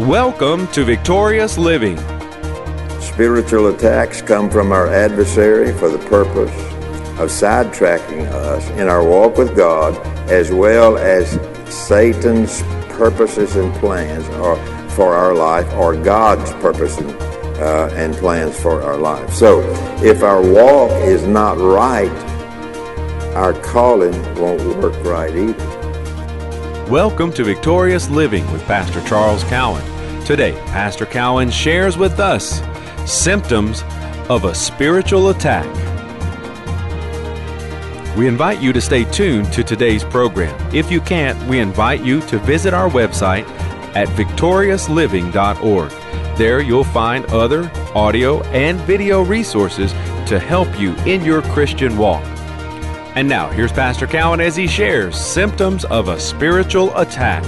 Welcome to Victorious Living. Spiritual attacks come from our adversary for the purpose of sidetracking us in our walk with God, as well as Satan's purposes and plans for our life, or God's purposes uh, and plans for our life. So, if our walk is not right, our calling won't work right either. Welcome to Victorious Living with Pastor Charles Cowan. Today, Pastor Cowan shares with us symptoms of a spiritual attack. We invite you to stay tuned to today's program. If you can't, we invite you to visit our website at victoriousliving.org. There you'll find other audio and video resources to help you in your Christian walk. And now, here's Pastor Cowan as he shares symptoms of a spiritual attack.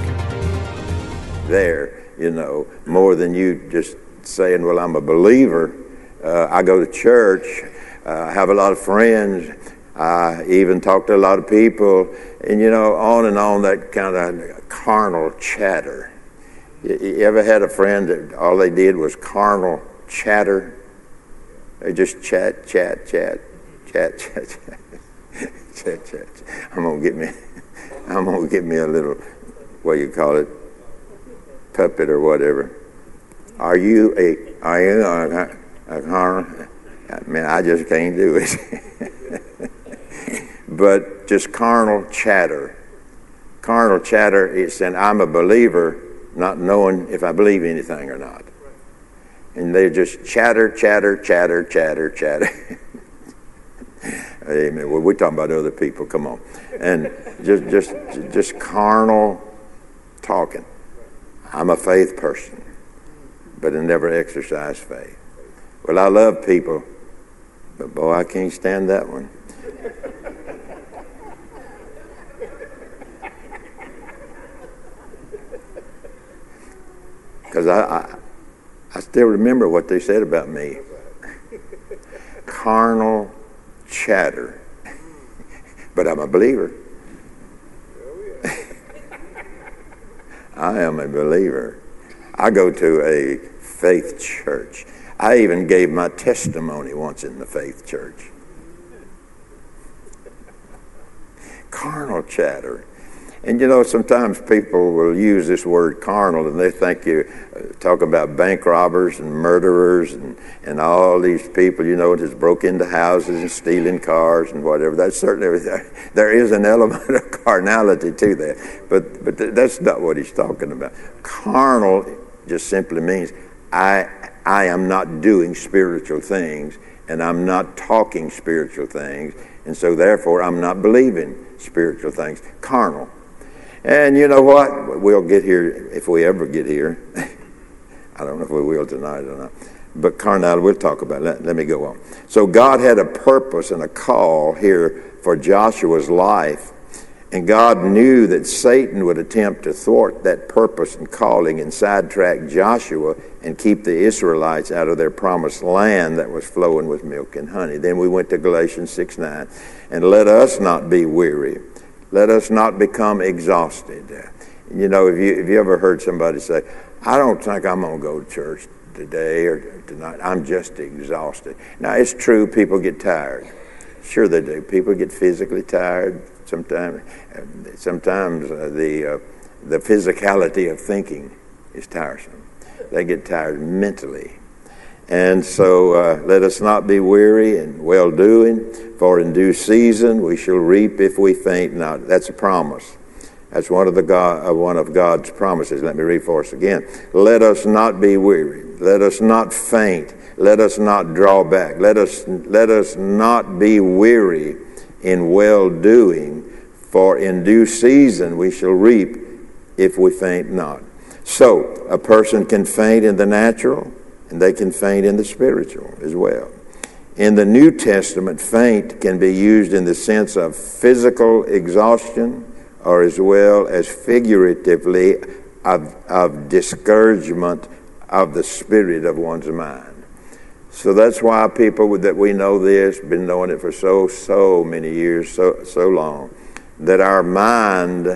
There, you know, more than you just saying, Well, I'm a believer. Uh, I go to church. Uh, I have a lot of friends. I even talk to a lot of people. And, you know, on and on, that kind of carnal chatter. You, you ever had a friend that all they did was carnal chatter? They just chat, chat, chat, chat, chat, chat chat, chat. I'm gonna get me, I'm gonna get me a little, what you call it, puppet or whatever. Are you a, are you a, a carnal? Man, I just can't do it. but just carnal chatter. Carnal chatter is saying, I'm a believer, not knowing if I believe anything or not. And they just chatter, chatter, chatter, chatter, chatter. Amen. Well, we're talking about other people. Come on, and just just just carnal talking. I'm a faith person, but I never exercise faith. Well, I love people, but boy, I can't stand that one. Because I, I, I still remember what they said about me. Carnal chatter. but I'm a believer. I am a believer. I go to a faith church. I even gave my testimony once in the faith church. Carnal chatter. And you know, sometimes people will use this word carnal and they think you uh, talk about bank robbers and murderers and, and all these people, you know, just broke into houses and stealing cars and whatever. That's certainly, there is an element of carnality to that. But, but that's not what he's talking about. Carnal just simply means I, I am not doing spiritual things and I'm not talking spiritual things. And so therefore I'm not believing spiritual things. Carnal. And you know what? We'll get here if we ever get here. I don't know if we will tonight or not. But carnality, we'll talk about. Let, let me go on. So God had a purpose and a call here for Joshua's life. And God knew that Satan would attempt to thwart that purpose and calling and sidetrack Joshua and keep the Israelites out of their promised land that was flowing with milk and honey. Then we went to Galatians 6 9. And let us not be weary let us not become exhausted. You know, if you, if you ever heard somebody say, I don't think I'm going to go to church today or tonight, I'm just exhausted. Now, it's true, people get tired. Sure, they do. People get physically tired sometimes. Sometimes uh, the, uh, the physicality of thinking is tiresome. They get tired mentally. And so uh, let us not be weary in well doing, for in due season we shall reap if we faint not. That's a promise. That's one of, the God, uh, one of God's promises. Let me read for us again. Let us not be weary. Let us not faint. Let us not draw back. Let us, let us not be weary in well doing, for in due season we shall reap if we faint not. So, a person can faint in the natural and they can faint in the spiritual as well. In the New Testament, faint can be used in the sense of physical exhaustion or as well as figuratively of, of discouragement of the spirit of one's mind. So that's why people that we know this, been knowing it for so, so many years, so, so long, that our mind,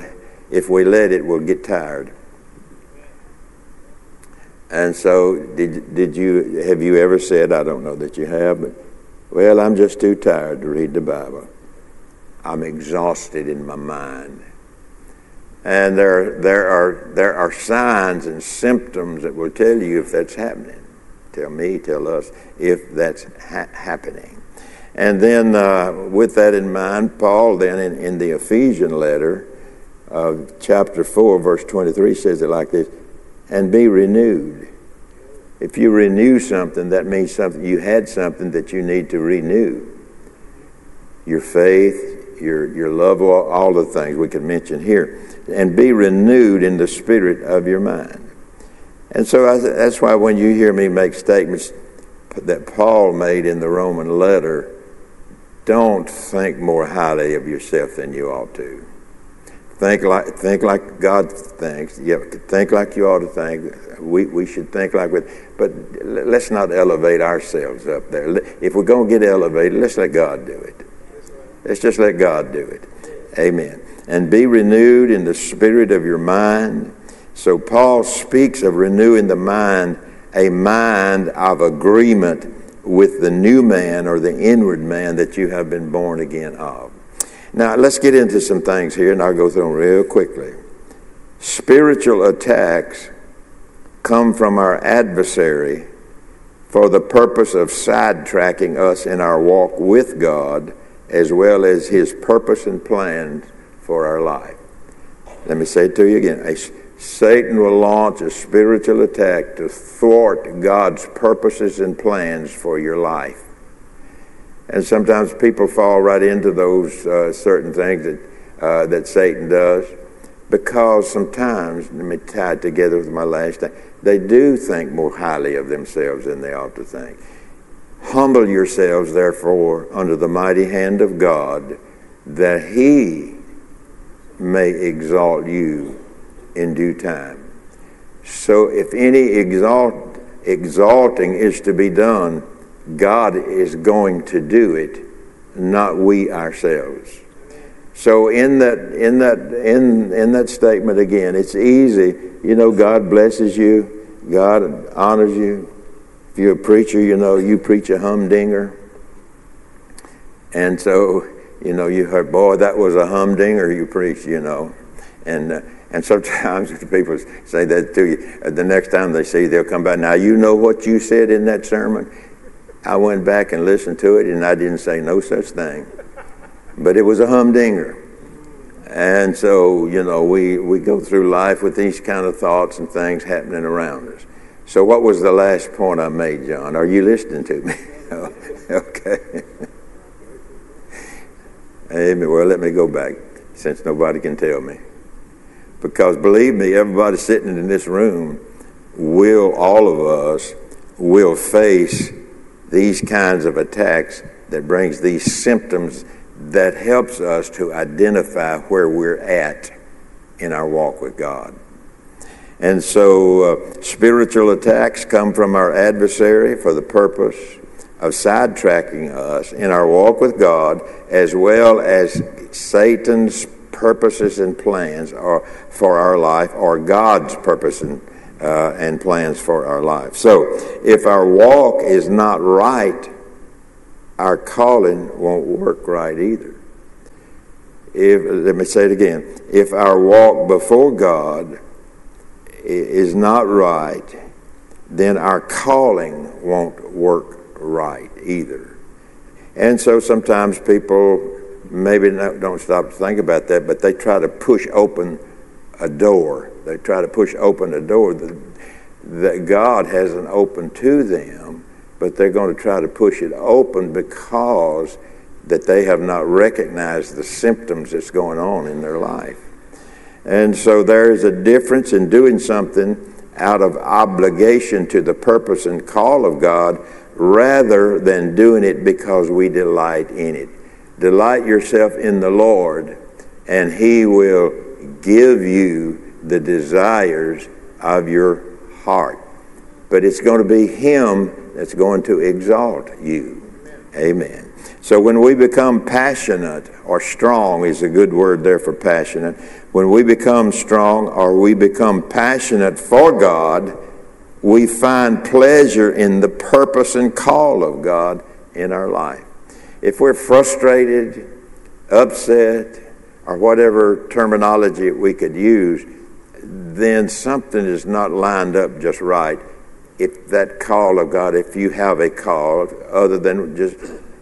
if we let it, will get tired And so, did, did you, have you ever said, I don't know that you have, but, well, I'm just too tired to read the Bible. I'm exhausted in my mind. And there, there, are, there are signs and symptoms that will tell you if that's happening. Tell me, tell us if that's ha- happening. And then, uh, with that in mind, Paul, then in, in the Ephesian letter, chapter 4, verse 23, says it like this and be renewed. If you renew something, that means something you had something that you need to renew. Your faith, your, your love, all, all the things we could mention here. And be renewed in the spirit of your mind. And so I, that's why when you hear me make statements that Paul made in the Roman letter, don't think more highly of yourself than you ought to. Think like think like God thinks. Yeah, think like you ought to think. We we should think like. But let's not elevate ourselves up there. If we're going to get elevated, let's let God do it. Let's just let God do it. Amen. And be renewed in the spirit of your mind. So Paul speaks of renewing the mind, a mind of agreement with the new man or the inward man that you have been born again of. Now, let's get into some things here, and I'll go through them real quickly. Spiritual attacks come from our adversary for the purpose of sidetracking us in our walk with God, as well as his purpose and plan for our life. Let me say it to you again. Satan will launch a spiritual attack to thwart God's purposes and plans for your life. And sometimes people fall right into those uh, certain things that, uh, that Satan does because sometimes, let me tie it together with my last thing, they do think more highly of themselves than they ought to think. Humble yourselves, therefore, under the mighty hand of God, that He may exalt you in due time. So if any exalt, exalting is to be done, God is going to do it, not we ourselves. So in that in that in in that statement again, it's easy. You know, God blesses you, God honors you. If you're a preacher, you know you preach a humdinger. And so, you know, you heard, boy, that was a humdinger you preached, you know. And uh, and sometimes people say that to you. The next time they see you, they'll come back. Now, you know what you said in that sermon? I went back and listened to it, and I didn't say no such thing. But it was a humdinger. And so, you know, we, we go through life with these kind of thoughts and things happening around us. So, what was the last point I made, John? Are you listening to me? okay. Amen. Well, let me go back since nobody can tell me. Because believe me, everybody sitting in this room will, all of us, will face these kinds of attacks that brings these symptoms that helps us to identify where we're at in our walk with God. And so uh, spiritual attacks come from our adversary for the purpose of sidetracking us in our walk with God as well as Satan's purposes and plans are for our life or God's purpose and, uh, and plans for our life. So if our walk is not right, our calling won't work right either. If, let me say it again. If our walk before God is not right, then our calling won't work right either. And so sometimes people maybe don't stop to think about that, but they try to push open a door. They try to push open a door that, God hasn't opened to them, but they're going to try to push it open because that they have not recognized the symptoms that's going on in their life. And so there is a difference in doing something out of obligation to the purpose and call of God rather than doing it because we delight in it. Delight yourself in the Lord, and He will give you the desires of your heart. But it's going to be Him that's going to exalt you. Amen. So when we become passionate, or strong is a good word there for passionate, when we become strong or we become passionate for God, we find pleasure in the purpose and call of God in our life. If we're frustrated, upset, or whatever terminology we could use, then something is not lined up just right. If that call of God, if you have a call other than just,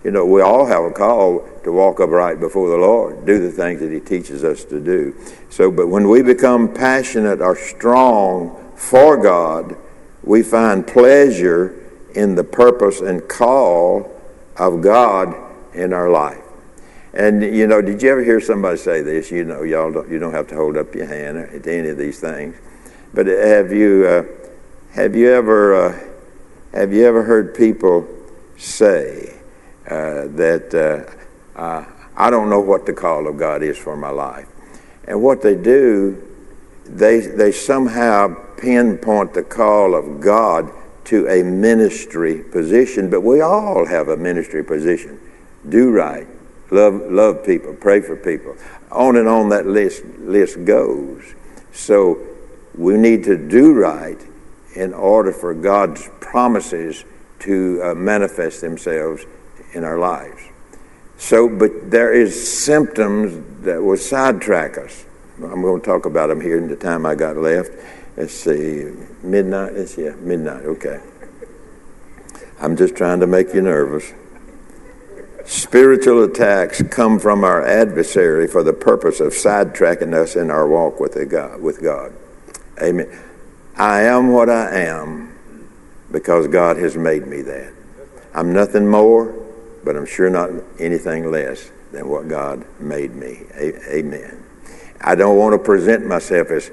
you know, we all have a call to walk upright before the Lord, do the things that He teaches us to do. So, but when we become passionate or strong for God, we find pleasure in the purpose and call of God in our life. And you know, did you ever hear somebody say this? You know, y'all don't, you don't have to hold up your hand to any of these things. But have you uh, have you ever uh, have you ever heard people say uh, that uh, I don't know what the call of God is for my life? And what they do, they they somehow pinpoint the call of God to a ministry position. But we all have a ministry position. Do right love, love people, pray for people. On and on that list, list goes. So we need to do right in order for God's promises to uh, manifest themselves in our lives. So, but there is symptoms that will sidetrack us. I'm going to talk about them here in the time I got left. Let's see, midnight. Let's yeah, midnight. Okay. I'm just trying to make you nervous. Spiritual attacks come from our adversary for the purpose of sidetracking us in our walk with God. With God. Amen. I am what I am because God has made me that. I'm nothing more, but I'm sure not anything less than what God made me. Amen. I don't want to present myself as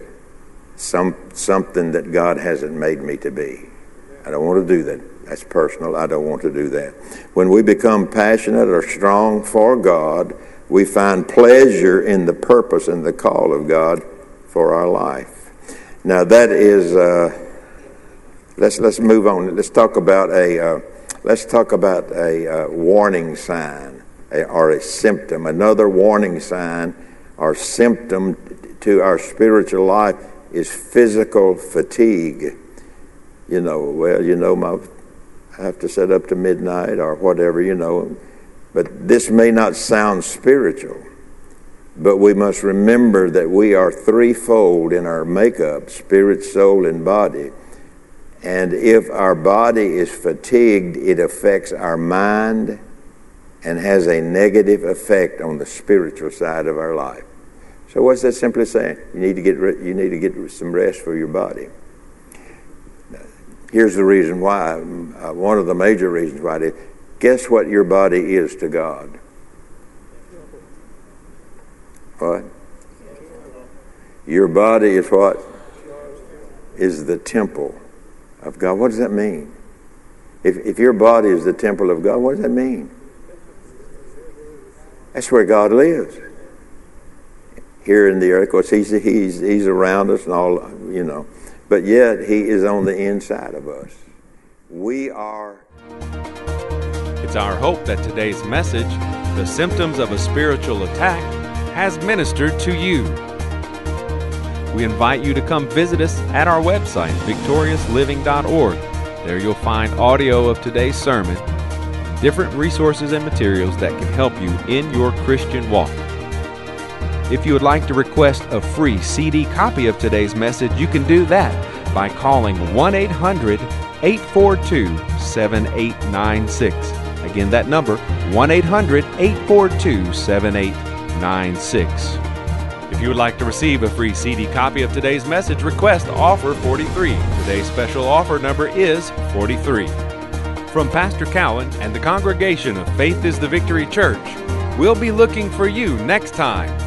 some something that God hasn't made me to be. I don't want to do that. That's personal. I don't want to do that. When we become passionate or strong for God, we find pleasure in the purpose and the call of God for our life. Now that is. Uh, let's let's move on. Let's talk about a. Uh, let's talk about a uh, warning sign a, or a symptom. Another warning sign or symptom to our spiritual life is physical fatigue. You know, well, you know, my have to set up to midnight or whatever, you know. But this may not sound spiritual, but we must remember that we are threefold in our makeup spirit, soul, and body. And if our body is fatigued, it affects our mind and has a negative effect on the spiritual side of our life. So what's that simply saying? You need to get you need to get some rest for your body. Here's the reason why. Uh, one of the major reasons why. It, guess what your body is to God? What? Your body is what? Is the temple of God. What does that mean? If, if your body is the temple of God, what does that mean? That's where God lives. Here in the earth, of course, he's, he's, he's around us and all, you know but yet He is on the inside of us. We are. It's our hope that today's message, The Symptoms of a Spiritual Attack, has ministered to you. We invite you to come visit us at our website, victoriousliving.org. There you'll find audio of today's sermon, different resources and materials that can help you in your Christian walk. If you would like to request a free CD copy of today's message, you can do that by calling 1 800 842 7896. Again, that number 1 800 842 7896. If you would like to receive a free CD copy of today's message, request offer 43. Today's special offer number is 43. From Pastor Cowan and the congregation of Faith is the Victory Church, we'll be looking for you next time